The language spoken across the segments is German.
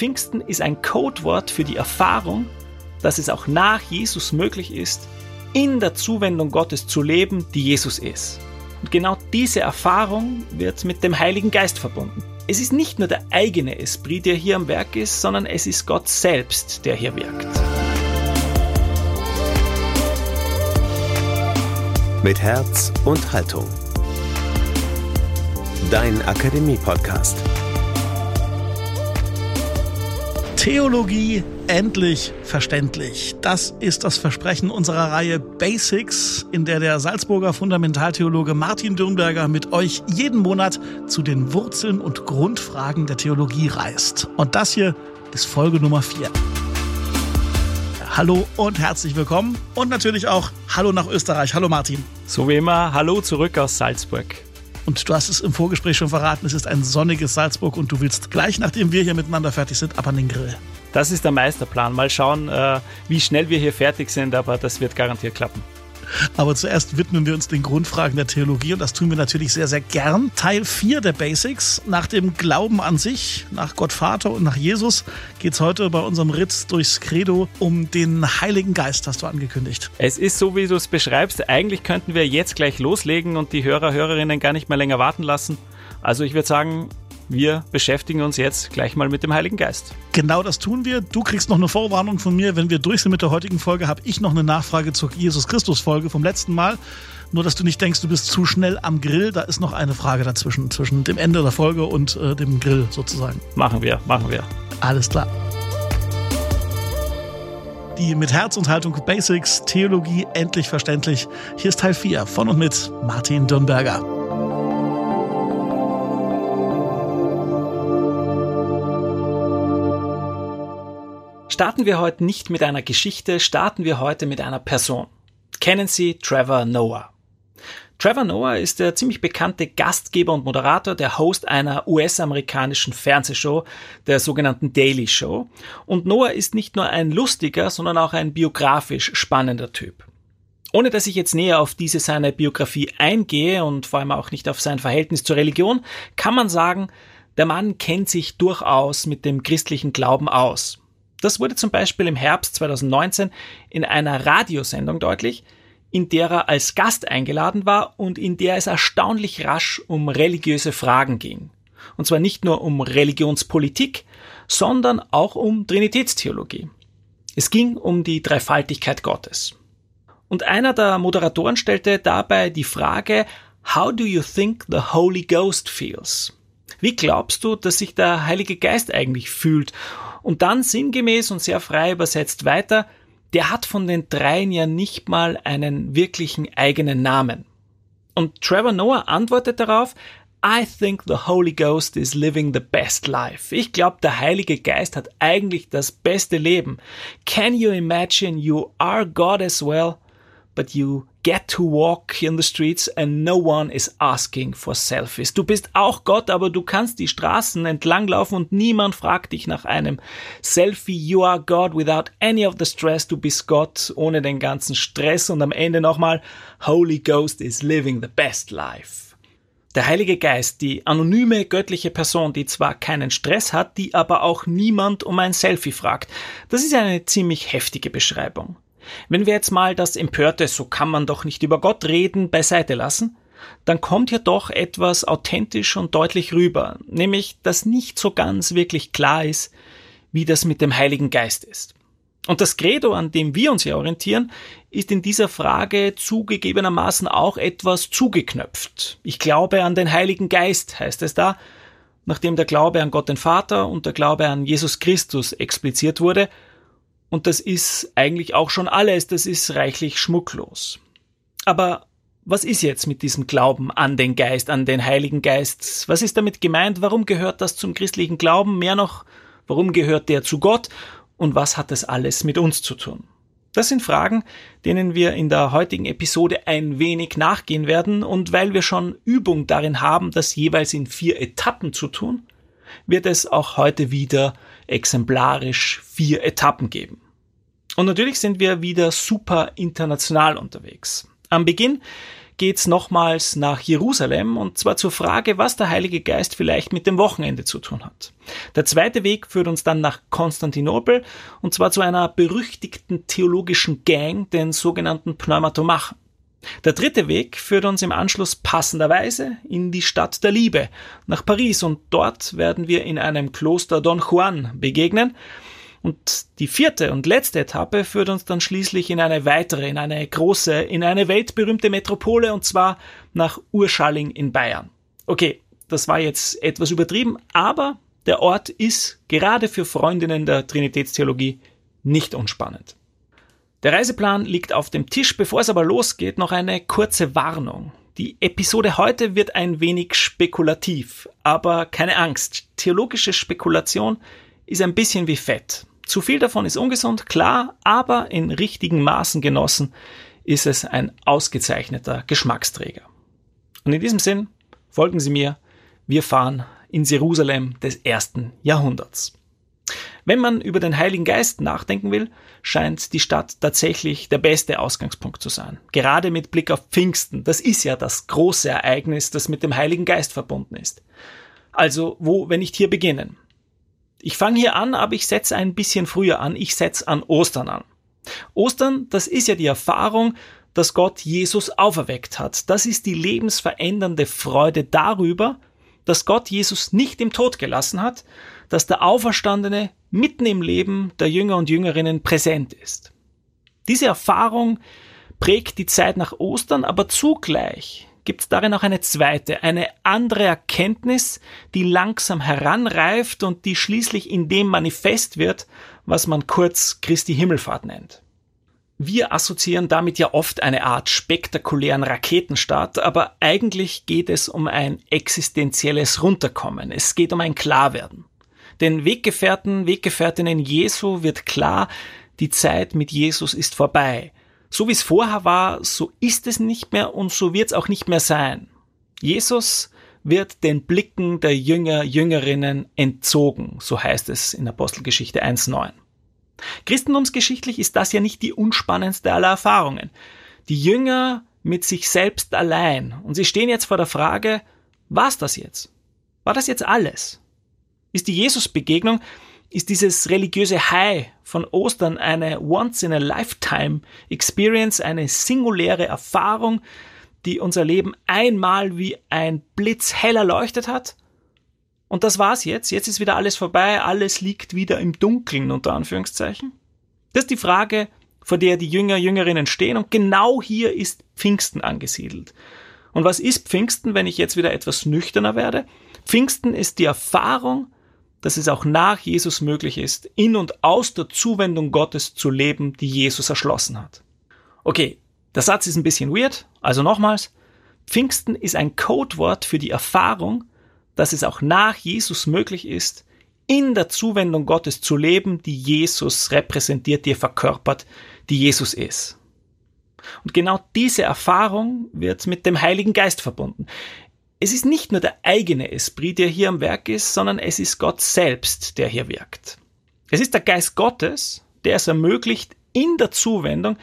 Pfingsten ist ein Codewort für die Erfahrung, dass es auch nach Jesus möglich ist, in der Zuwendung Gottes zu leben, die Jesus ist. Und genau diese Erfahrung wird mit dem Heiligen Geist verbunden. Es ist nicht nur der eigene Esprit, der hier am Werk ist, sondern es ist Gott selbst, der hier wirkt. Mit Herz und Haltung. Dein Akademie-Podcast. Theologie endlich verständlich. Das ist das Versprechen unserer Reihe Basics, in der der Salzburger Fundamentaltheologe Martin Dürnberger mit euch jeden Monat zu den Wurzeln und Grundfragen der Theologie reist. Und das hier ist Folge Nummer 4. Hallo und herzlich willkommen und natürlich auch Hallo nach Österreich. Hallo Martin. So wie immer, hallo zurück aus Salzburg. Und du hast es im Vorgespräch schon verraten, es ist ein sonniges Salzburg und du willst gleich, nachdem wir hier miteinander fertig sind, ab an den Grill. Das ist der Meisterplan. Mal schauen, äh, wie schnell wir hier fertig sind, aber das wird garantiert klappen. Aber zuerst widmen wir uns den Grundfragen der Theologie und das tun wir natürlich sehr, sehr gern. Teil 4 der Basics. Nach dem Glauben an sich, nach Gott Vater und nach Jesus geht es heute bei unserem Ritz durchs Credo um den Heiligen Geist, hast du angekündigt. Es ist so, wie du es beschreibst. Eigentlich könnten wir jetzt gleich loslegen und die Hörer, Hörerinnen gar nicht mehr länger warten lassen. Also ich würde sagen, wir beschäftigen uns jetzt gleich mal mit dem Heiligen Geist. Genau das tun wir. Du kriegst noch eine Vorwarnung von mir. Wenn wir durch sind mit der heutigen Folge, habe ich noch eine Nachfrage zur Jesus Christus Folge vom letzten Mal. Nur, dass du nicht denkst, du bist zu schnell am Grill. Da ist noch eine Frage dazwischen, zwischen dem Ende der Folge und äh, dem Grill sozusagen. Machen wir, machen wir. Alles klar. Die mit Herz und Haltung Basics, Theologie endlich verständlich. Hier ist Teil 4 von und mit Martin Dürnberger. Starten wir heute nicht mit einer Geschichte, starten wir heute mit einer Person. Kennen Sie Trevor Noah? Trevor Noah ist der ziemlich bekannte Gastgeber und Moderator, der Host einer US-amerikanischen Fernsehshow, der sogenannten Daily Show. Und Noah ist nicht nur ein lustiger, sondern auch ein biografisch spannender Typ. Ohne dass ich jetzt näher auf diese seine Biografie eingehe und vor allem auch nicht auf sein Verhältnis zur Religion, kann man sagen, der Mann kennt sich durchaus mit dem christlichen Glauben aus. Das wurde zum Beispiel im Herbst 2019 in einer Radiosendung deutlich, in der er als Gast eingeladen war und in der es erstaunlich rasch um religiöse Fragen ging. Und zwar nicht nur um Religionspolitik, sondern auch um Trinitätstheologie. Es ging um die Dreifaltigkeit Gottes. Und einer der Moderatoren stellte dabei die Frage, How do you think the Holy Ghost feels? Wie glaubst du, dass sich der Heilige Geist eigentlich fühlt? Und dann sinngemäß und sehr frei übersetzt weiter, der hat von den dreien ja nicht mal einen wirklichen eigenen Namen. Und Trevor Noah antwortet darauf, I think the Holy Ghost is living the best life. Ich glaube, der Heilige Geist hat eigentlich das beste Leben. Can you imagine you are God as well, but you get to walk in the streets and no one is asking for selfies. Du bist auch Gott, aber du kannst die Straßen entlanglaufen und niemand fragt dich nach einem Selfie. You are God without any of the stress. Du bist Gott ohne den ganzen Stress und am Ende nochmal Holy Ghost is living the best life. Der Heilige Geist, die anonyme göttliche Person, die zwar keinen Stress hat, die aber auch niemand um ein Selfie fragt. Das ist eine ziemlich heftige Beschreibung. Wenn wir jetzt mal das Empörte, so kann man doch nicht über Gott reden, beiseite lassen, dann kommt hier doch etwas authentisch und deutlich rüber, nämlich, dass nicht so ganz wirklich klar ist, wie das mit dem Heiligen Geist ist. Und das Credo, an dem wir uns hier orientieren, ist in dieser Frage zugegebenermaßen auch etwas zugeknöpft. Ich glaube an den Heiligen Geist, heißt es da, nachdem der Glaube an Gott den Vater und der Glaube an Jesus Christus expliziert wurde und das ist eigentlich auch schon alles, das ist reichlich schmucklos. Aber was ist jetzt mit diesem Glauben an den Geist, an den Heiligen Geist? Was ist damit gemeint? Warum gehört das zum christlichen Glauben? Mehr noch, warum gehört der zu Gott? Und was hat das alles mit uns zu tun? Das sind Fragen, denen wir in der heutigen Episode ein wenig nachgehen werden und weil wir schon Übung darin haben, das jeweils in vier Etappen zu tun, wird es auch heute wieder exemplarisch vier Etappen geben. Und natürlich sind wir wieder super international unterwegs. Am Beginn geht's nochmals nach Jerusalem und zwar zur Frage, was der Heilige Geist vielleicht mit dem Wochenende zu tun hat. Der zweite Weg führt uns dann nach Konstantinopel und zwar zu einer berüchtigten theologischen Gang, den sogenannten Pneumatomachen. Der dritte Weg führt uns im Anschluss passenderweise in die Stadt der Liebe, nach Paris und dort werden wir in einem Kloster Don Juan begegnen. Und die vierte und letzte Etappe führt uns dann schließlich in eine weitere, in eine große, in eine weltberühmte Metropole und zwar nach Urschalling in Bayern. Okay, das war jetzt etwas übertrieben, aber der Ort ist gerade für Freundinnen der Trinitätstheologie nicht unspannend. Der Reiseplan liegt auf dem Tisch. Bevor es aber losgeht, noch eine kurze Warnung. Die Episode heute wird ein wenig spekulativ, aber keine Angst. Theologische Spekulation ist ein bisschen wie Fett. Zu viel davon ist ungesund, klar, aber in richtigen Maßen genossen ist es ein ausgezeichneter Geschmacksträger. Und in diesem Sinn folgen Sie mir. Wir fahren ins Jerusalem des ersten Jahrhunderts. Wenn man über den Heiligen Geist nachdenken will, scheint die Stadt tatsächlich der beste Ausgangspunkt zu sein. Gerade mit Blick auf Pfingsten. Das ist ja das große Ereignis, das mit dem Heiligen Geist verbunden ist. Also, wo, wenn nicht hier beginnen? Ich fange hier an, aber ich setze ein bisschen früher an. Ich setze an Ostern an. Ostern, das ist ja die Erfahrung, dass Gott Jesus auferweckt hat. Das ist die lebensverändernde Freude darüber, dass Gott Jesus nicht im Tod gelassen hat, dass der Auferstandene mitten im Leben der Jünger und Jüngerinnen präsent ist. Diese Erfahrung prägt die Zeit nach Ostern, aber zugleich gibt es darin auch eine zweite, eine andere Erkenntnis, die langsam heranreift und die schließlich in dem manifest wird, was man kurz Christi Himmelfahrt nennt. Wir assoziieren damit ja oft eine Art spektakulären Raketenstart, aber eigentlich geht es um ein existenzielles Runterkommen. Es geht um ein Klarwerden. Den Weggefährten, Weggefährtinnen Jesu wird klar, die Zeit mit Jesus ist vorbei. So wie es vorher war, so ist es nicht mehr und so wird es auch nicht mehr sein. Jesus wird den Blicken der Jünger, Jüngerinnen entzogen, so heißt es in Apostelgeschichte 1.9. Christentumsgeschichtlich ist das ja nicht die unspannendste aller Erfahrungen. Die Jünger mit sich selbst allein und sie stehen jetzt vor der Frage, war's das jetzt? War das jetzt alles? Ist die Jesus-Begegnung, ist dieses religiöse High von Ostern eine Once-in-a-Lifetime-Experience, eine singuläre Erfahrung, die unser Leben einmal wie ein Blitz hell erleuchtet hat? Und das war's jetzt. Jetzt ist wieder alles vorbei. Alles liegt wieder im Dunkeln, unter Anführungszeichen. Das ist die Frage, vor der die Jünger, Jüngerinnen stehen. Und genau hier ist Pfingsten angesiedelt. Und was ist Pfingsten, wenn ich jetzt wieder etwas nüchterner werde? Pfingsten ist die Erfahrung, dass es auch nach Jesus möglich ist, in und aus der Zuwendung Gottes zu leben, die Jesus erschlossen hat. Okay, der Satz ist ein bisschen weird, also nochmals. Pfingsten ist ein Codewort für die Erfahrung, dass es auch nach Jesus möglich ist, in der Zuwendung Gottes zu leben, die Jesus repräsentiert, die er verkörpert, die Jesus ist. Und genau diese Erfahrung wird mit dem Heiligen Geist verbunden. Es ist nicht nur der eigene Esprit, der hier am Werk ist, sondern es ist Gott selbst, der hier wirkt. Es ist der Geist Gottes, der es ermöglicht, in der Zuwendung,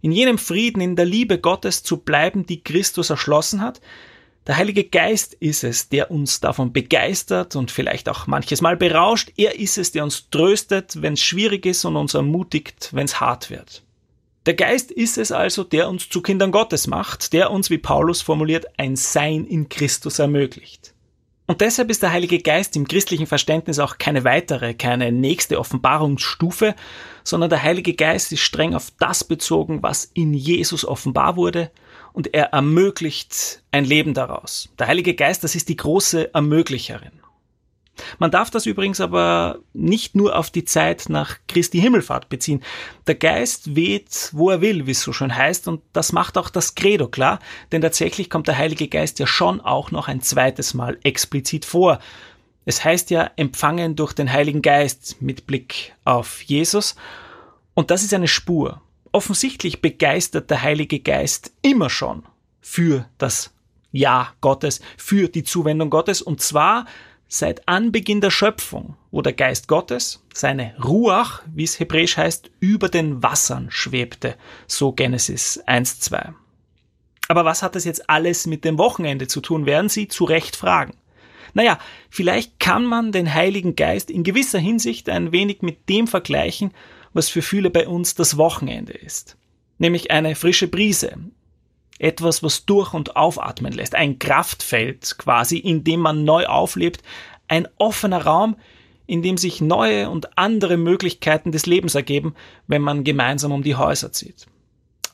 in jenem Frieden, in der Liebe Gottes zu bleiben, die Christus erschlossen hat. Der Heilige Geist ist es, der uns davon begeistert und vielleicht auch manches Mal berauscht. Er ist es, der uns tröstet, wenn es schwierig ist und uns ermutigt, wenn es hart wird. Der Geist ist es also, der uns zu Kindern Gottes macht, der uns, wie Paulus formuliert, ein Sein in Christus ermöglicht. Und deshalb ist der Heilige Geist im christlichen Verständnis auch keine weitere, keine nächste Offenbarungsstufe, sondern der Heilige Geist ist streng auf das bezogen, was in Jesus offenbar wurde, und er ermöglicht ein Leben daraus. Der Heilige Geist, das ist die große Ermöglicherin. Man darf das übrigens aber nicht nur auf die Zeit nach Christi Himmelfahrt beziehen. Der Geist weht, wo er will, wie es so schön heißt, und das macht auch das Credo klar, denn tatsächlich kommt der Heilige Geist ja schon auch noch ein zweites Mal explizit vor. Es heißt ja empfangen durch den Heiligen Geist mit Blick auf Jesus, und das ist eine Spur. Offensichtlich begeistert der Heilige Geist immer schon für das Ja Gottes, für die Zuwendung Gottes, und zwar Seit Anbeginn der Schöpfung, wo der Geist Gottes, seine Ruach, wie es hebräisch heißt, über den Wassern schwebte, so Genesis 1, 2. Aber was hat das jetzt alles mit dem Wochenende zu tun, werden Sie zu Recht fragen. Naja, vielleicht kann man den Heiligen Geist in gewisser Hinsicht ein wenig mit dem vergleichen, was für viele bei uns das Wochenende ist. Nämlich eine frische Brise. Etwas, was durch und aufatmen lässt. Ein Kraftfeld quasi, in dem man neu auflebt. Ein offener Raum, in dem sich neue und andere Möglichkeiten des Lebens ergeben, wenn man gemeinsam um die Häuser zieht.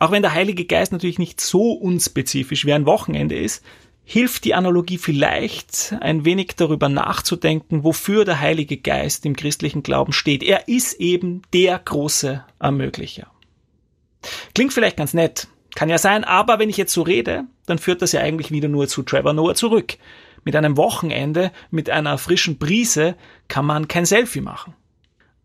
Auch wenn der Heilige Geist natürlich nicht so unspezifisch wie ein Wochenende ist, hilft die Analogie vielleicht ein wenig darüber nachzudenken, wofür der Heilige Geist im christlichen Glauben steht. Er ist eben der große Ermöglicher. Klingt vielleicht ganz nett, kann ja sein, aber wenn ich jetzt so rede, dann führt das ja eigentlich wieder nur zu Trevor Noah zurück. Mit einem Wochenende, mit einer frischen Brise kann man kein Selfie machen.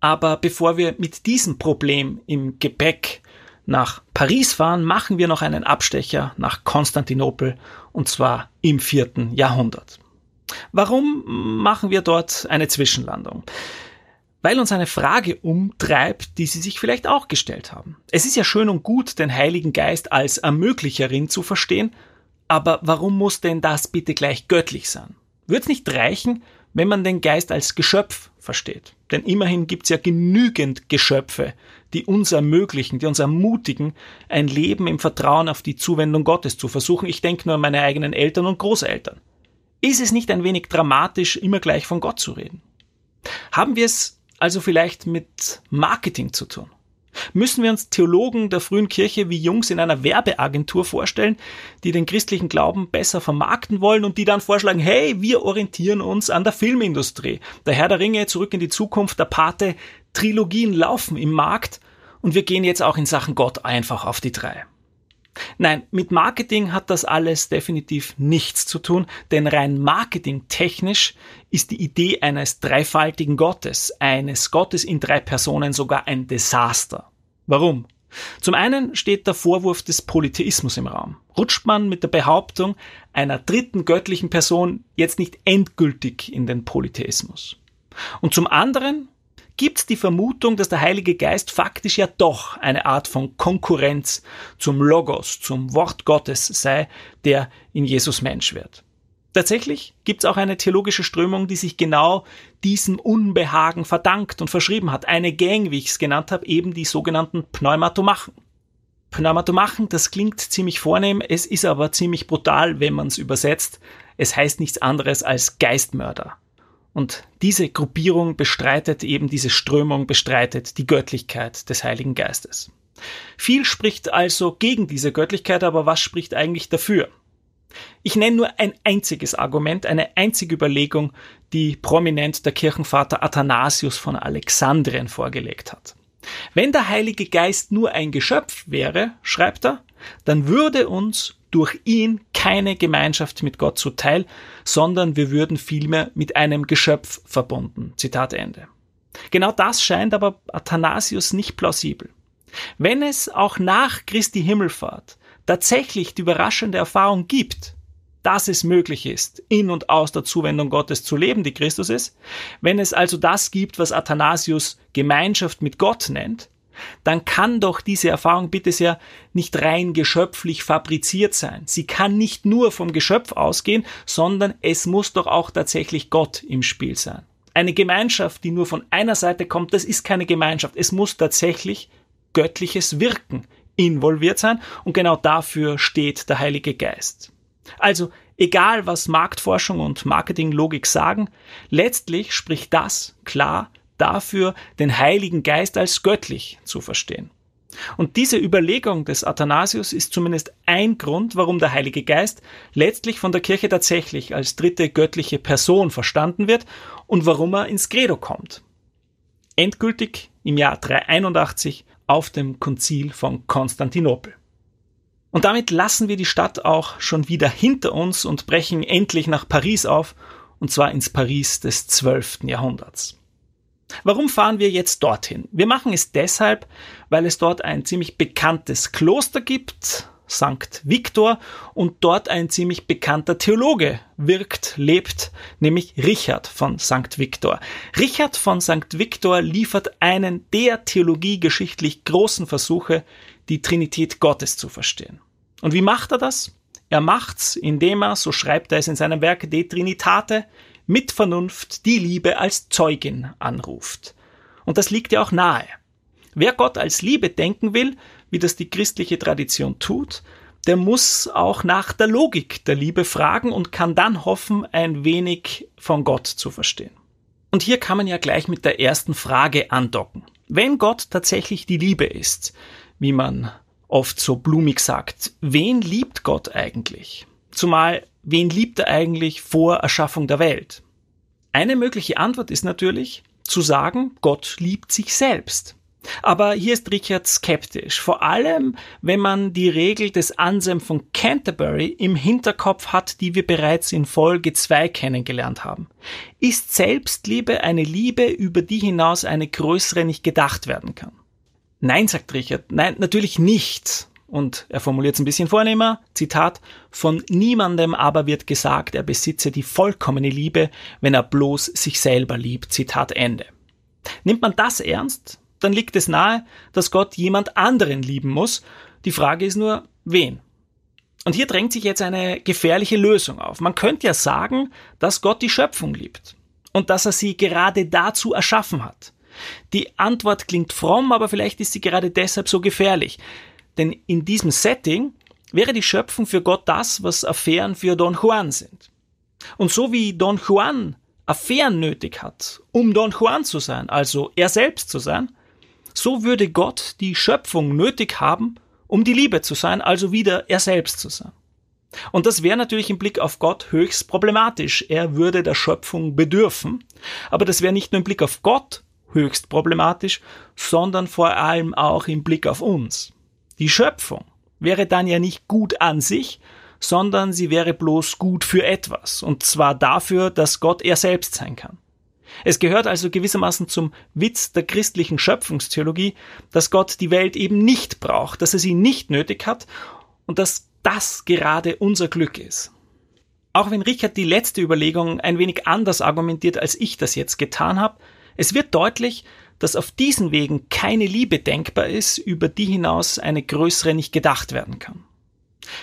Aber bevor wir mit diesem Problem im Gepäck nach Paris fahren, machen wir noch einen Abstecher nach Konstantinopel und zwar im vierten Jahrhundert. Warum machen wir dort eine Zwischenlandung? Weil uns eine Frage umtreibt, die Sie sich vielleicht auch gestellt haben. Es ist ja schön und gut, den Heiligen Geist als Ermöglicherin zu verstehen, aber warum muss denn das bitte gleich göttlich sein? Wird es nicht reichen, wenn man den Geist als Geschöpf versteht? Denn immerhin gibt es ja genügend Geschöpfe, die uns ermöglichen, die uns ermutigen, ein Leben im Vertrauen auf die Zuwendung Gottes zu versuchen. Ich denke nur an meine eigenen Eltern und Großeltern. Ist es nicht ein wenig dramatisch, immer gleich von Gott zu reden? Haben wir es also vielleicht mit Marketing zu tun? Müssen wir uns Theologen der frühen Kirche wie Jungs in einer Werbeagentur vorstellen, die den christlichen Glauben besser vermarkten wollen und die dann vorschlagen, hey, wir orientieren uns an der Filmindustrie. Der Herr der Ringe, zurück in die Zukunft, der Pate, Trilogien laufen im Markt und wir gehen jetzt auch in Sachen Gott einfach auf die drei. Nein, mit Marketing hat das alles definitiv nichts zu tun, denn rein marketingtechnisch ist die Idee eines dreifaltigen Gottes, eines Gottes in drei Personen sogar ein Desaster. Warum? Zum einen steht der Vorwurf des Polytheismus im Raum. Rutscht man mit der Behauptung einer dritten göttlichen Person jetzt nicht endgültig in den Polytheismus? Und zum anderen gibt die Vermutung, dass der Heilige Geist faktisch ja doch eine Art von Konkurrenz zum Logos, zum Wort Gottes sei, der in Jesus Mensch wird. Tatsächlich gibt es auch eine theologische Strömung, die sich genau diesem Unbehagen verdankt und verschrieben hat. Eine Gang, wie ich es genannt habe, eben die sogenannten Pneumatomachen. Pneumatomachen, das klingt ziemlich vornehm, es ist aber ziemlich brutal, wenn man es übersetzt. Es heißt nichts anderes als Geistmörder. Und diese Gruppierung bestreitet eben, diese Strömung bestreitet die Göttlichkeit des Heiligen Geistes. Viel spricht also gegen diese Göttlichkeit, aber was spricht eigentlich dafür? Ich nenne nur ein einziges Argument, eine einzige Überlegung, die prominent der Kirchenvater Athanasius von Alexandrien vorgelegt hat. Wenn der Heilige Geist nur ein Geschöpf wäre, schreibt er, dann würde uns durch ihn keine Gemeinschaft mit Gott zuteil, sondern wir würden vielmehr mit einem Geschöpf verbunden. Zitat Ende. Genau das scheint aber Athanasius nicht plausibel. Wenn es auch nach Christi Himmelfahrt tatsächlich die überraschende Erfahrung gibt, dass es möglich ist, in und aus der Zuwendung Gottes zu leben, die Christus ist, wenn es also das gibt, was Athanasius Gemeinschaft mit Gott nennt, dann kann doch diese Erfahrung bitte sehr nicht rein geschöpflich fabriziert sein. Sie kann nicht nur vom Geschöpf ausgehen, sondern es muss doch auch tatsächlich Gott im Spiel sein. Eine Gemeinschaft, die nur von einer Seite kommt, das ist keine Gemeinschaft. Es muss tatsächlich göttliches Wirken involviert sein und genau dafür steht der Heilige Geist. Also, egal was Marktforschung und Marketinglogik sagen, letztlich spricht das klar dafür, den Heiligen Geist als göttlich zu verstehen. Und diese Überlegung des Athanasius ist zumindest ein Grund, warum der Heilige Geist letztlich von der Kirche tatsächlich als dritte göttliche Person verstanden wird und warum er ins Credo kommt. Endgültig im Jahr 381 auf dem Konzil von Konstantinopel. Und damit lassen wir die Stadt auch schon wieder hinter uns und brechen endlich nach Paris auf, und zwar ins Paris des 12. Jahrhunderts. Warum fahren wir jetzt dorthin? Wir machen es deshalb, weil es dort ein ziemlich bekanntes Kloster gibt, St. Viktor, und dort ein ziemlich bekannter Theologe wirkt, lebt, nämlich Richard von St. Viktor. Richard von St. Viktor liefert einen der theologiegeschichtlich großen Versuche, die Trinität Gottes zu verstehen. Und wie macht er das? Er macht's, indem er, so schreibt er es in seinem Werk De Trinitate, mit Vernunft die Liebe als Zeugin anruft. Und das liegt ja auch nahe. Wer Gott als Liebe denken will, wie das die christliche Tradition tut, der muss auch nach der Logik der Liebe fragen und kann dann hoffen, ein wenig von Gott zu verstehen. Und hier kann man ja gleich mit der ersten Frage andocken. Wenn Gott tatsächlich die Liebe ist, wie man oft so blumig sagt, wen liebt Gott eigentlich? Zumal, wen liebt er eigentlich vor Erschaffung der Welt? Eine mögliche Antwort ist natürlich zu sagen, Gott liebt sich selbst. Aber hier ist Richard skeptisch, vor allem wenn man die Regel des Anselm von Canterbury im Hinterkopf hat, die wir bereits in Folge 2 kennengelernt haben. Ist Selbstliebe eine Liebe, über die hinaus eine größere nicht gedacht werden kann? Nein, sagt Richard, nein, natürlich nicht. Und er formuliert es ein bisschen vornehmer, Zitat, von niemandem aber wird gesagt, er besitze die vollkommene Liebe, wenn er bloß sich selber liebt, Zitat Ende. Nimmt man das ernst, dann liegt es nahe, dass Gott jemand anderen lieben muss. Die Frage ist nur, wen? Und hier drängt sich jetzt eine gefährliche Lösung auf. Man könnte ja sagen, dass Gott die Schöpfung liebt und dass er sie gerade dazu erschaffen hat. Die Antwort klingt fromm, aber vielleicht ist sie gerade deshalb so gefährlich. Denn in diesem Setting wäre die Schöpfung für Gott das, was Affären für Don Juan sind. Und so wie Don Juan Affären nötig hat, um Don Juan zu sein, also er selbst zu sein, so würde Gott die Schöpfung nötig haben, um die Liebe zu sein, also wieder er selbst zu sein. Und das wäre natürlich im Blick auf Gott höchst problematisch. Er würde der Schöpfung bedürfen. Aber das wäre nicht nur im Blick auf Gott höchst problematisch, sondern vor allem auch im Blick auf uns. Die Schöpfung wäre dann ja nicht gut an sich, sondern sie wäre bloß gut für etwas. Und zwar dafür, dass Gott er selbst sein kann. Es gehört also gewissermaßen zum Witz der christlichen Schöpfungstheologie, dass Gott die Welt eben nicht braucht, dass er sie nicht nötig hat und dass das gerade unser Glück ist. Auch wenn Richard die letzte Überlegung ein wenig anders argumentiert, als ich das jetzt getan habe, es wird deutlich, dass auf diesen Wegen keine Liebe denkbar ist, über die hinaus eine größere nicht gedacht werden kann.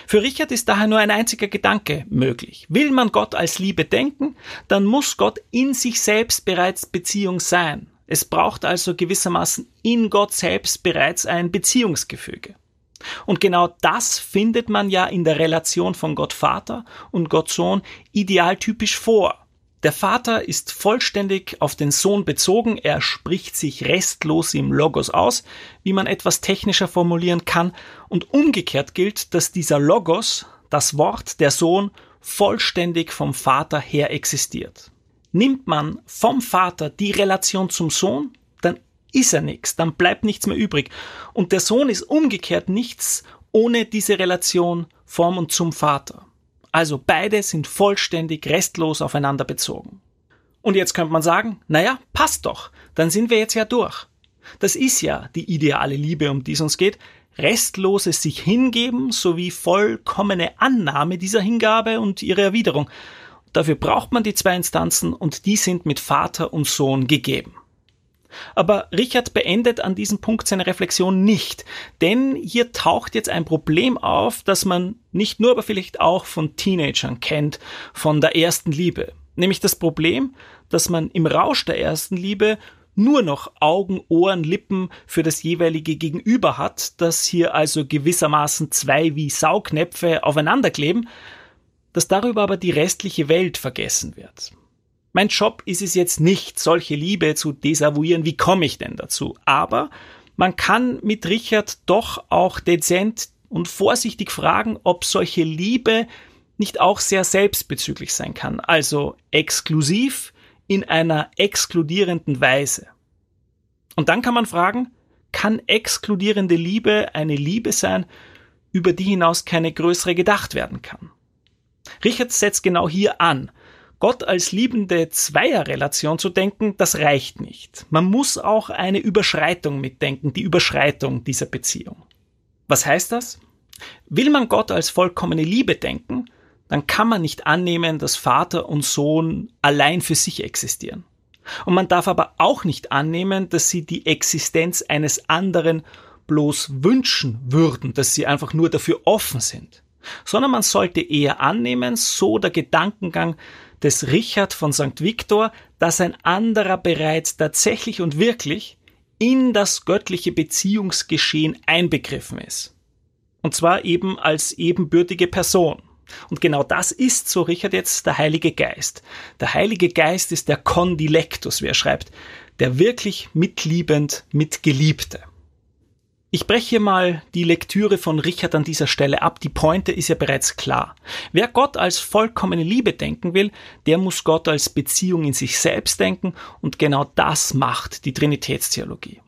Für Richard ist daher nur ein einziger Gedanke möglich. Will man Gott als Liebe denken, dann muss Gott in sich selbst bereits Beziehung sein. Es braucht also gewissermaßen in Gott selbst bereits ein Beziehungsgefüge. Und genau das findet man ja in der Relation von Gott Vater und Gott Sohn idealtypisch vor. Der Vater ist vollständig auf den Sohn bezogen, er spricht sich restlos im Logos aus, wie man etwas technischer formulieren kann, und umgekehrt gilt, dass dieser Logos, das Wort, der Sohn, vollständig vom Vater her existiert. Nimmt man vom Vater die Relation zum Sohn, dann ist er nichts, dann bleibt nichts mehr übrig. Und der Sohn ist umgekehrt nichts ohne diese Relation vom und zum Vater. Also beide sind vollständig restlos aufeinander bezogen. Und jetzt könnte man sagen, naja, passt doch, dann sind wir jetzt ja durch. Das ist ja die ideale Liebe, um die es uns geht. Restloses sich hingeben sowie vollkommene Annahme dieser Hingabe und ihre Erwiderung. Dafür braucht man die zwei Instanzen und die sind mit Vater und Sohn gegeben. Aber Richard beendet an diesem Punkt seine Reflexion nicht, denn hier taucht jetzt ein Problem auf, das man nicht nur, aber vielleicht auch von Teenagern kennt, von der ersten Liebe. Nämlich das Problem, dass man im Rausch der ersten Liebe nur noch Augen, Ohren, Lippen für das jeweilige Gegenüber hat, dass hier also gewissermaßen zwei wie Saugnäpfe aufeinanderkleben, dass darüber aber die restliche Welt vergessen wird. Mein Job ist es jetzt nicht, solche Liebe zu desavouieren. Wie komme ich denn dazu? Aber man kann mit Richard doch auch dezent und vorsichtig fragen, ob solche Liebe nicht auch sehr selbstbezüglich sein kann, also exklusiv in einer exkludierenden Weise. Und dann kann man fragen, kann exkludierende Liebe eine Liebe sein, über die hinaus keine größere gedacht werden kann? Richard setzt genau hier an Gott als liebende Zweierrelation zu denken, das reicht nicht. Man muss auch eine Überschreitung mitdenken, die Überschreitung dieser Beziehung. Was heißt das? Will man Gott als vollkommene Liebe denken, dann kann man nicht annehmen, dass Vater und Sohn allein für sich existieren. Und man darf aber auch nicht annehmen, dass sie die Existenz eines anderen bloß wünschen würden, dass sie einfach nur dafür offen sind. sondern man sollte eher annehmen, so der Gedankengang des Richard von St. Victor, dass ein anderer bereits tatsächlich und wirklich in das göttliche Beziehungsgeschehen einbegriffen ist. Und zwar eben als ebenbürtige Person. Und genau das ist, so Richard jetzt, der Heilige Geist. Der Heilige Geist ist der Condilectus, wie er schreibt, der wirklich mitliebend Mitgeliebte. Ich breche mal die Lektüre von Richard an dieser Stelle ab. Die Pointe ist ja bereits klar. Wer Gott als vollkommene Liebe denken will, der muss Gott als Beziehung in sich selbst denken und genau das macht die Trinitätstheologie.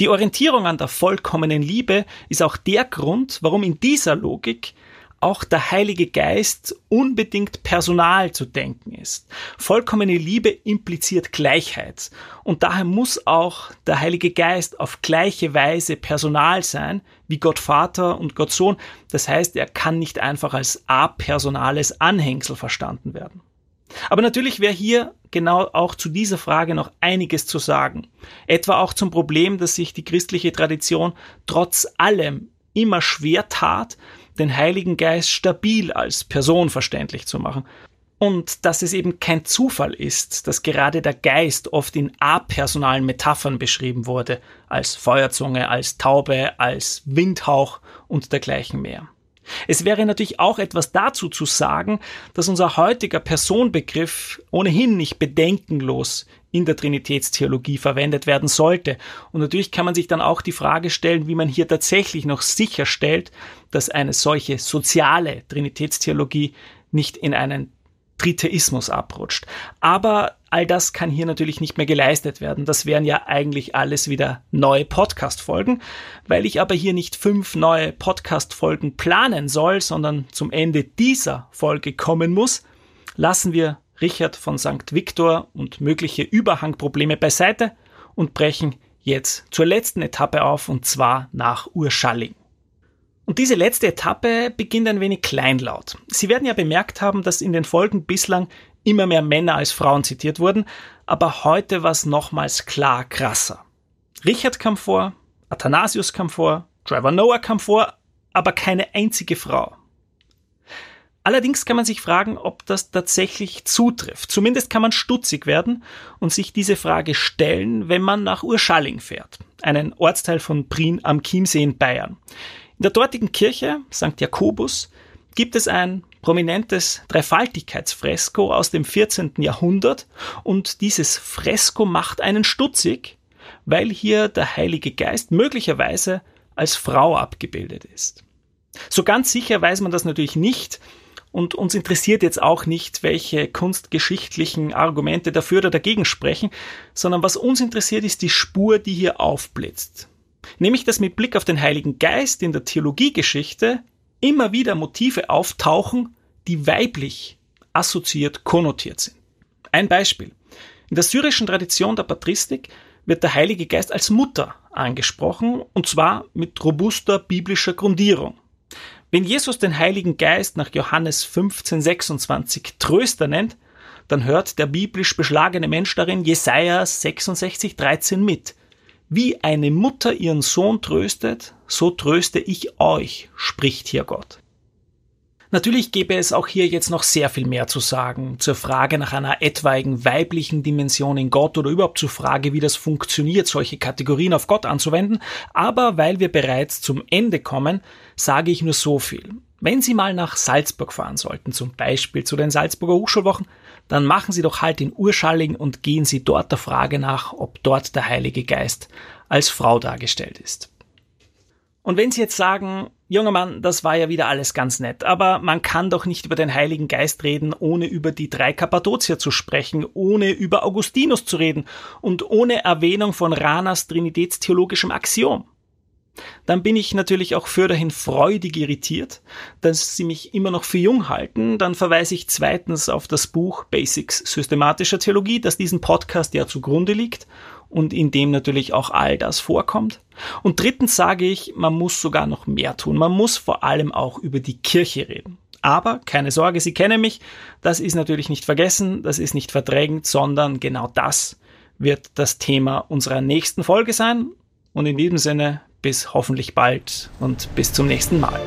Die Orientierung an der vollkommenen Liebe ist auch der Grund, warum in dieser Logik auch der Heilige Geist unbedingt personal zu denken ist. Vollkommene Liebe impliziert Gleichheit und daher muss auch der Heilige Geist auf gleiche Weise personal sein wie Gott Vater und Gott Sohn. Das heißt, er kann nicht einfach als apersonales Anhängsel verstanden werden. Aber natürlich wäre hier genau auch zu dieser Frage noch einiges zu sagen. Etwa auch zum Problem, dass sich die christliche Tradition trotz allem immer schwer tat, den Heiligen Geist stabil als Person verständlich zu machen. Und dass es eben kein Zufall ist, dass gerade der Geist oft in apersonalen Metaphern beschrieben wurde, als Feuerzunge, als Taube, als Windhauch und dergleichen mehr. Es wäre natürlich auch etwas dazu zu sagen, dass unser heutiger Personbegriff ohnehin nicht bedenkenlos in der Trinitätstheologie verwendet werden sollte. Und natürlich kann man sich dann auch die Frage stellen, wie man hier tatsächlich noch sicherstellt, dass eine solche soziale Trinitätstheologie nicht in einen Tritheismus abrutscht. Aber all das kann hier natürlich nicht mehr geleistet werden. Das wären ja eigentlich alles wieder neue Podcast-Folgen. Weil ich aber hier nicht fünf neue Podcast-Folgen planen soll, sondern zum Ende dieser Folge kommen muss, lassen wir Richard von St. Victor und mögliche Überhangprobleme beiseite und brechen jetzt zur letzten Etappe auf und zwar nach Urschalling. Und diese letzte Etappe beginnt ein wenig kleinlaut. Sie werden ja bemerkt haben, dass in den Folgen bislang immer mehr Männer als Frauen zitiert wurden, aber heute war es nochmals klar krasser. Richard kam vor, Athanasius kam vor, Trevor Noah kam vor, aber keine einzige Frau. Allerdings kann man sich fragen, ob das tatsächlich zutrifft. Zumindest kann man stutzig werden und sich diese Frage stellen, wenn man nach Urschalling fährt, einen Ortsteil von Prien am Chiemsee in Bayern. In der dortigen Kirche, St. Jakobus, gibt es ein prominentes Dreifaltigkeitsfresko aus dem 14. Jahrhundert und dieses Fresko macht einen stutzig, weil hier der Heilige Geist möglicherweise als Frau abgebildet ist. So ganz sicher weiß man das natürlich nicht, und uns interessiert jetzt auch nicht, welche kunstgeschichtlichen Argumente dafür oder dagegen sprechen, sondern was uns interessiert, ist die Spur, die hier aufblitzt. Nämlich, dass mit Blick auf den Heiligen Geist in der Theologiegeschichte immer wieder Motive auftauchen, die weiblich assoziiert konnotiert sind. Ein Beispiel. In der syrischen Tradition der Patristik wird der Heilige Geist als Mutter angesprochen, und zwar mit robuster biblischer Grundierung. Wenn Jesus den Heiligen Geist nach Johannes 15, 26 Tröster nennt, dann hört der biblisch beschlagene Mensch darin Jesaja 66, 13 mit. Wie eine Mutter ihren Sohn tröstet, so tröste ich euch, spricht hier Gott. Natürlich gäbe es auch hier jetzt noch sehr viel mehr zu sagen zur Frage nach einer etwaigen weiblichen Dimension in Gott oder überhaupt zur Frage, wie das funktioniert, solche Kategorien auf Gott anzuwenden. Aber weil wir bereits zum Ende kommen, sage ich nur so viel. Wenn Sie mal nach Salzburg fahren sollten, zum Beispiel zu den Salzburger Hochschulwochen, dann machen Sie doch halt in Urschalling und gehen Sie dort der Frage nach, ob dort der Heilige Geist als Frau dargestellt ist. Und wenn Sie jetzt sagen, junger Mann, das war ja wieder alles ganz nett, aber man kann doch nicht über den Heiligen Geist reden, ohne über die drei Kappadozier zu sprechen, ohne über Augustinus zu reden und ohne Erwähnung von Ranas trinitätstheologischem Axiom. Dann bin ich natürlich auch fürderhin freudig irritiert, dass Sie mich immer noch für jung halten. Dann verweise ich zweitens auf das Buch Basics systematischer Theologie, das diesen Podcast ja zugrunde liegt und in dem natürlich auch all das vorkommt. Und drittens sage ich, man muss sogar noch mehr tun. Man muss vor allem auch über die Kirche reden. Aber keine Sorge, Sie kennen mich, das ist natürlich nicht vergessen, das ist nicht verdrängend, sondern genau das wird das Thema unserer nächsten Folge sein. Und in diesem Sinne, bis hoffentlich bald und bis zum nächsten Mal.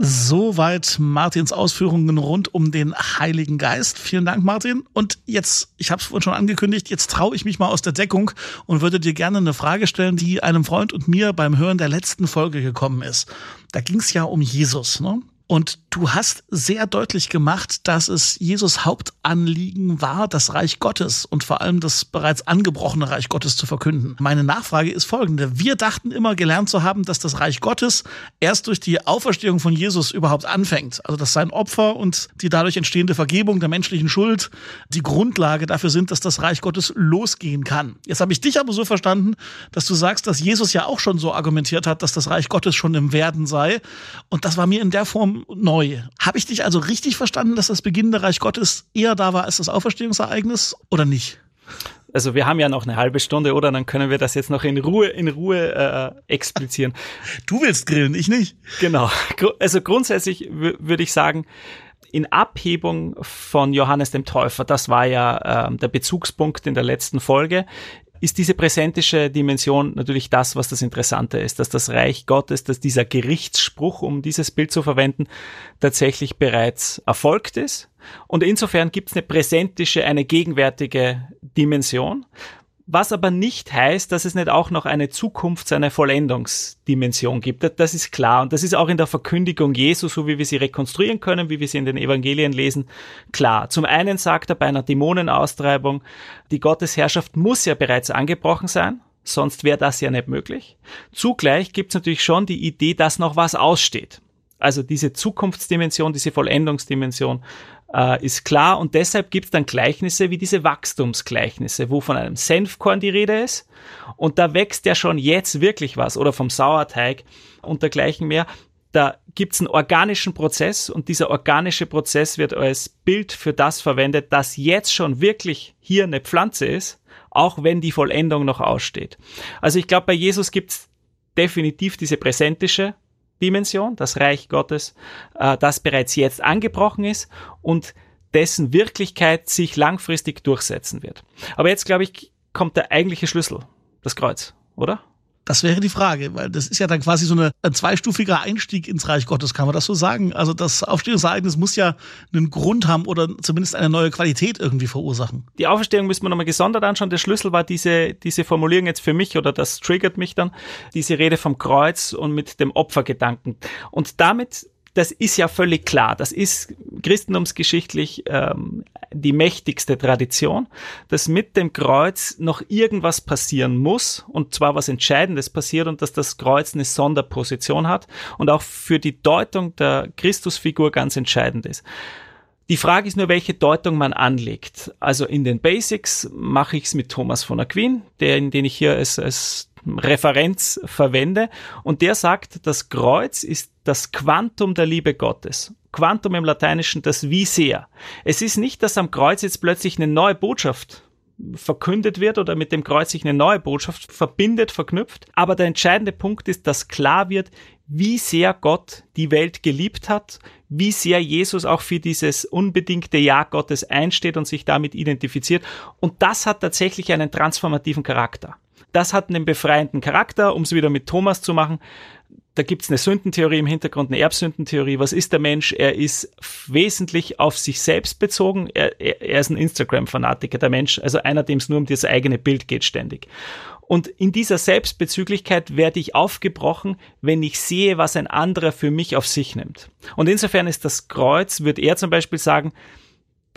Soweit Martins Ausführungen rund um den Heiligen Geist. Vielen Dank, Martin. Und jetzt, ich habe es schon angekündigt, jetzt traue ich mich mal aus der Deckung und würde dir gerne eine Frage stellen, die einem Freund und mir beim Hören der letzten Folge gekommen ist. Da ging es ja um Jesus. Ne? Und du hast sehr deutlich gemacht, dass es Jesus Hauptanliegen war, das Reich Gottes und vor allem das bereits angebrochene Reich Gottes zu verkünden. Meine Nachfrage ist folgende. Wir dachten immer gelernt zu haben, dass das Reich Gottes erst durch die Auferstehung von Jesus überhaupt anfängt. Also dass sein Opfer und die dadurch entstehende Vergebung der menschlichen Schuld die Grundlage dafür sind, dass das Reich Gottes losgehen kann. Jetzt habe ich dich aber so verstanden, dass du sagst, dass Jesus ja auch schon so argumentiert hat, dass das Reich Gottes schon im Werden sei. Und das war mir in der Form neu. Habe ich dich also richtig verstanden, dass das beginnende Reich Gottes eher da war als das Auferstehungsereignis oder nicht? Also wir haben ja noch eine halbe Stunde, oder? Dann können wir das jetzt noch in Ruhe, in Ruhe äh, explizieren. Du willst grillen, ich nicht. Genau. Also grundsätzlich würde ich sagen, in Abhebung von Johannes dem Täufer, das war ja äh, der Bezugspunkt in der letzten Folge, ist diese präsentische Dimension natürlich das, was das Interessante ist, dass das Reich Gottes, dass dieser Gerichtsspruch, um dieses Bild zu verwenden, tatsächlich bereits erfolgt ist. Und insofern gibt es eine präsentische, eine gegenwärtige Dimension was aber nicht heißt, dass es nicht auch noch eine Zukunfts-, eine Vollendungsdimension gibt. Das ist klar. Und das ist auch in der Verkündigung Jesu, so wie wir sie rekonstruieren können, wie wir sie in den Evangelien lesen, klar. Zum einen sagt er bei einer Dämonenaustreibung, die Gottesherrschaft muss ja bereits angebrochen sein. Sonst wäre das ja nicht möglich. Zugleich gibt es natürlich schon die Idee, dass noch was aussteht. Also diese Zukunftsdimension, diese Vollendungsdimension äh, ist klar und deshalb gibt es dann Gleichnisse wie diese Wachstumsgleichnisse, wo von einem Senfkorn die Rede ist und da wächst ja schon jetzt wirklich was oder vom Sauerteig und dergleichen mehr. Da gibt es einen organischen Prozess und dieser organische Prozess wird als Bild für das verwendet, dass jetzt schon wirklich hier eine Pflanze ist, auch wenn die Vollendung noch aussteht. Also ich glaube, bei Jesus gibt es definitiv diese präsentische Dimension, das Reich Gottes, äh, das bereits jetzt angebrochen ist und dessen Wirklichkeit sich langfristig durchsetzen wird. Aber jetzt, glaube ich, kommt der eigentliche Schlüssel, das Kreuz, oder? Das wäre die Frage, weil das ist ja dann quasi so eine, ein zweistufiger Einstieg ins Reich Gottes, kann man das so sagen? Also das Aufstehungsereignis muss ja einen Grund haben oder zumindest eine neue Qualität irgendwie verursachen. Die Auferstehung müssen wir nochmal gesondert anschauen. Der Schlüssel war diese, diese Formulierung jetzt für mich oder das triggert mich dann, diese Rede vom Kreuz und mit dem Opfergedanken. Und damit das ist ja völlig klar. Das ist christentumsgeschichtlich ähm, die mächtigste Tradition, dass mit dem Kreuz noch irgendwas passieren muss und zwar was Entscheidendes passiert und dass das Kreuz eine Sonderposition hat und auch für die Deutung der Christusfigur ganz entscheidend ist. Die Frage ist nur, welche Deutung man anlegt. Also in den Basics mache ich es mit Thomas von Aquin, der, den ich hier als, als Referenz verwende. Und der sagt, das Kreuz ist das Quantum der Liebe Gottes. Quantum im Lateinischen das wie sehr. Es ist nicht, dass am Kreuz jetzt plötzlich eine neue Botschaft verkündet wird oder mit dem Kreuz sich eine neue Botschaft verbindet, verknüpft. Aber der entscheidende Punkt ist, dass klar wird, wie sehr Gott die Welt geliebt hat, wie sehr Jesus auch für dieses unbedingte Ja Gottes einsteht und sich damit identifiziert. Und das hat tatsächlich einen transformativen Charakter. Das hat einen befreienden Charakter, um es wieder mit Thomas zu machen. Da gibt es eine Sündentheorie im Hintergrund, eine Erbsündentheorie. Was ist der Mensch? Er ist wesentlich auf sich selbst bezogen. Er, er, er ist ein Instagram-Fanatiker, der Mensch, also einer, dem es nur um das eigene Bild geht ständig. Und in dieser Selbstbezüglichkeit werde ich aufgebrochen, wenn ich sehe, was ein anderer für mich auf sich nimmt. Und insofern ist das Kreuz, würde er zum Beispiel sagen,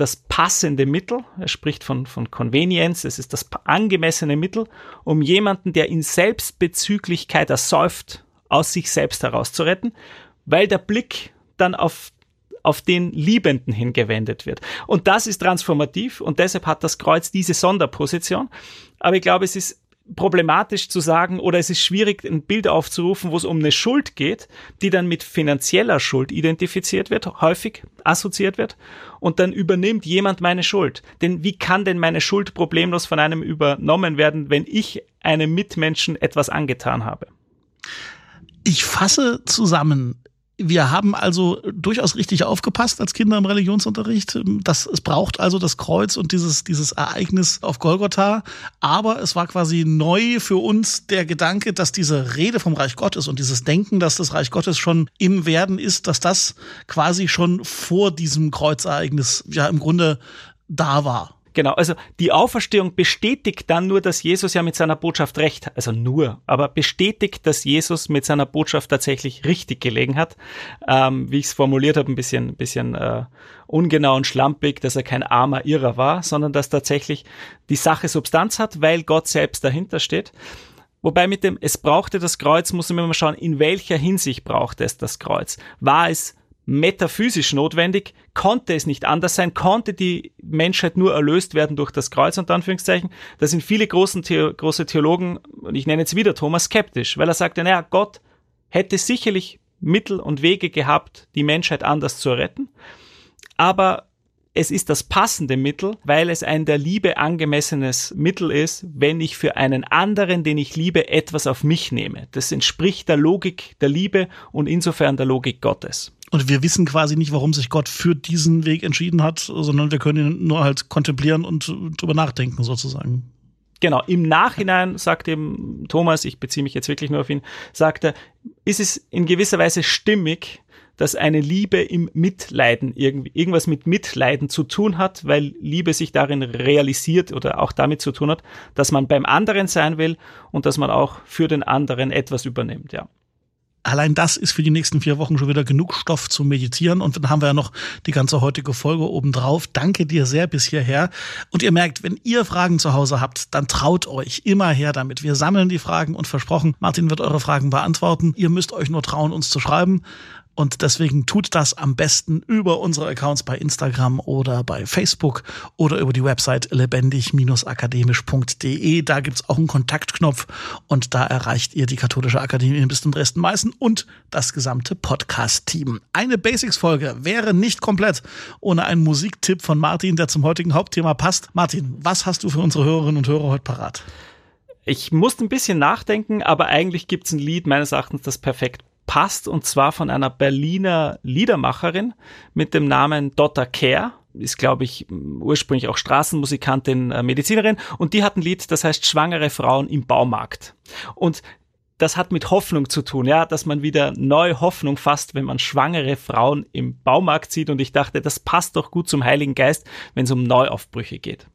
das passende Mittel, er spricht von, von Convenience, es ist das angemessene Mittel, um jemanden, der in Selbstbezüglichkeit ersäuft, aus sich selbst herauszuretten, weil der Blick dann auf auf den Liebenden hingewendet wird. Und das ist transformativ und deshalb hat das Kreuz diese Sonderposition. Aber ich glaube, es ist problematisch zu sagen oder es ist schwierig, ein Bild aufzurufen, wo es um eine Schuld geht, die dann mit finanzieller Schuld identifiziert wird, häufig assoziiert wird und dann übernimmt jemand meine Schuld. Denn wie kann denn meine Schuld problemlos von einem übernommen werden, wenn ich einem Mitmenschen etwas angetan habe? Ich fasse zusammen Wir haben also durchaus richtig aufgepasst als Kinder im Religionsunterricht. dass es braucht also das Kreuz und dieses, dieses Ereignis auf Golgotha. Aber es war quasi neu für uns der Gedanke, dass diese Rede vom Reich Gottes und dieses Denken, dass das Reich Gottes schon im Werden ist, dass das quasi schon vor diesem Kreuzereignis ja im Grunde da war. Genau, also die Auferstehung bestätigt dann nur, dass Jesus ja mit seiner Botschaft recht also nur, aber bestätigt, dass Jesus mit seiner Botschaft tatsächlich richtig gelegen hat. Ähm, wie ich es formuliert habe, ein bisschen, ein bisschen äh, ungenau und schlampig, dass er kein armer Irrer war, sondern dass tatsächlich die Sache Substanz hat, weil Gott selbst dahinter steht. Wobei mit dem, es brauchte das Kreuz, muss man immer schauen, in welcher Hinsicht brauchte es das Kreuz. War es metaphysisch notwendig, konnte es nicht anders sein, konnte die Menschheit nur erlöst werden durch das Kreuz, unter Anführungszeichen. Da sind viele großen The große Theologen, und ich nenne jetzt wieder Thomas, skeptisch, weil er sagte, naja, Gott hätte sicherlich Mittel und Wege gehabt, die Menschheit anders zu retten, aber es ist das passende Mittel, weil es ein der Liebe angemessenes Mittel ist, wenn ich für einen anderen, den ich liebe, etwas auf mich nehme. Das entspricht der Logik der Liebe und insofern der Logik Gottes. Und wir wissen quasi nicht, warum sich Gott für diesen Weg entschieden hat, sondern wir können ihn nur halt kontemplieren und drüber nachdenken sozusagen. Genau, im Nachhinein sagt eben Thomas, ich beziehe mich jetzt wirklich nur auf ihn, sagt er, ist es in gewisser Weise stimmig, dass eine Liebe im Mitleiden irgendwie, irgendwas mit Mitleiden zu tun hat, weil Liebe sich darin realisiert oder auch damit zu tun hat, dass man beim anderen sein will und dass man auch für den anderen etwas übernimmt, ja. Allein das ist für die nächsten vier Wochen schon wieder genug Stoff zu meditieren. Und dann haben wir ja noch die ganze heutige Folge obendrauf. Danke dir sehr bis hierher. Und ihr merkt, wenn ihr Fragen zu Hause habt, dann traut euch immer her damit. Wir sammeln die Fragen und versprochen, Martin wird eure Fragen beantworten. Ihr müsst euch nur trauen, uns zu schreiben. Und deswegen tut das am besten über unsere Accounts bei Instagram oder bei Facebook oder über die Website lebendig-akademisch.de. Da gibt's auch einen Kontaktknopf und da erreicht ihr die Katholische Akademie in Bistum Dresden-Meißen und das gesamte Podcast-Team. Eine Basics-Folge wäre nicht komplett ohne einen Musiktipp von Martin, der zum heutigen Hauptthema passt. Martin, was hast du für unsere Hörerinnen und Hörer heute parat? Ich musste ein bisschen nachdenken, aber eigentlich gibt's ein Lied meines Erachtens, das perfekt passt und zwar von einer Berliner Liedermacherin mit dem Namen Dotta Care ist, glaube ich, ursprünglich auch Straßenmusikantin, äh, Medizinerin und die hat ein Lied, das heißt Schwangere Frauen im Baumarkt. Und das hat mit Hoffnung zu tun, ja, dass man wieder neue Hoffnung fasst, wenn man schwangere Frauen im Baumarkt sieht. Und ich dachte, das passt doch gut zum Heiligen Geist, wenn es um Neuaufbrüche geht.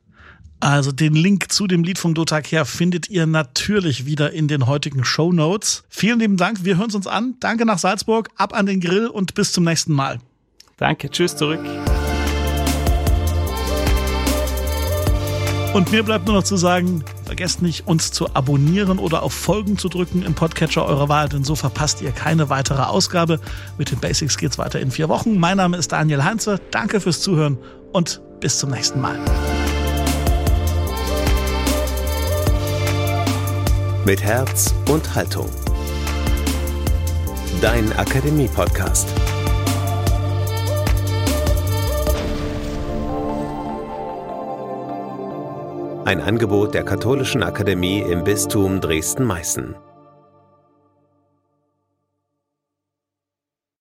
Also den Link zu dem Lied vom Dotak her findet ihr natürlich wieder in den heutigen Show Notes. Vielen lieben Dank, wir hören es uns an. Danke nach Salzburg, ab an den Grill und bis zum nächsten Mal. Danke, tschüss zurück. Und mir bleibt nur noch zu sagen, vergesst nicht, uns zu abonnieren oder auf Folgen zu drücken im Podcatcher eurer Wahl, denn so verpasst ihr keine weitere Ausgabe. Mit den Basics geht's weiter in vier Wochen. Mein Name ist Daniel Heinze. Danke fürs Zuhören und bis zum nächsten Mal. Mit Herz und Haltung. Dein Akademie-Podcast. Ein Angebot der Katholischen Akademie im Bistum Dresden-Meißen.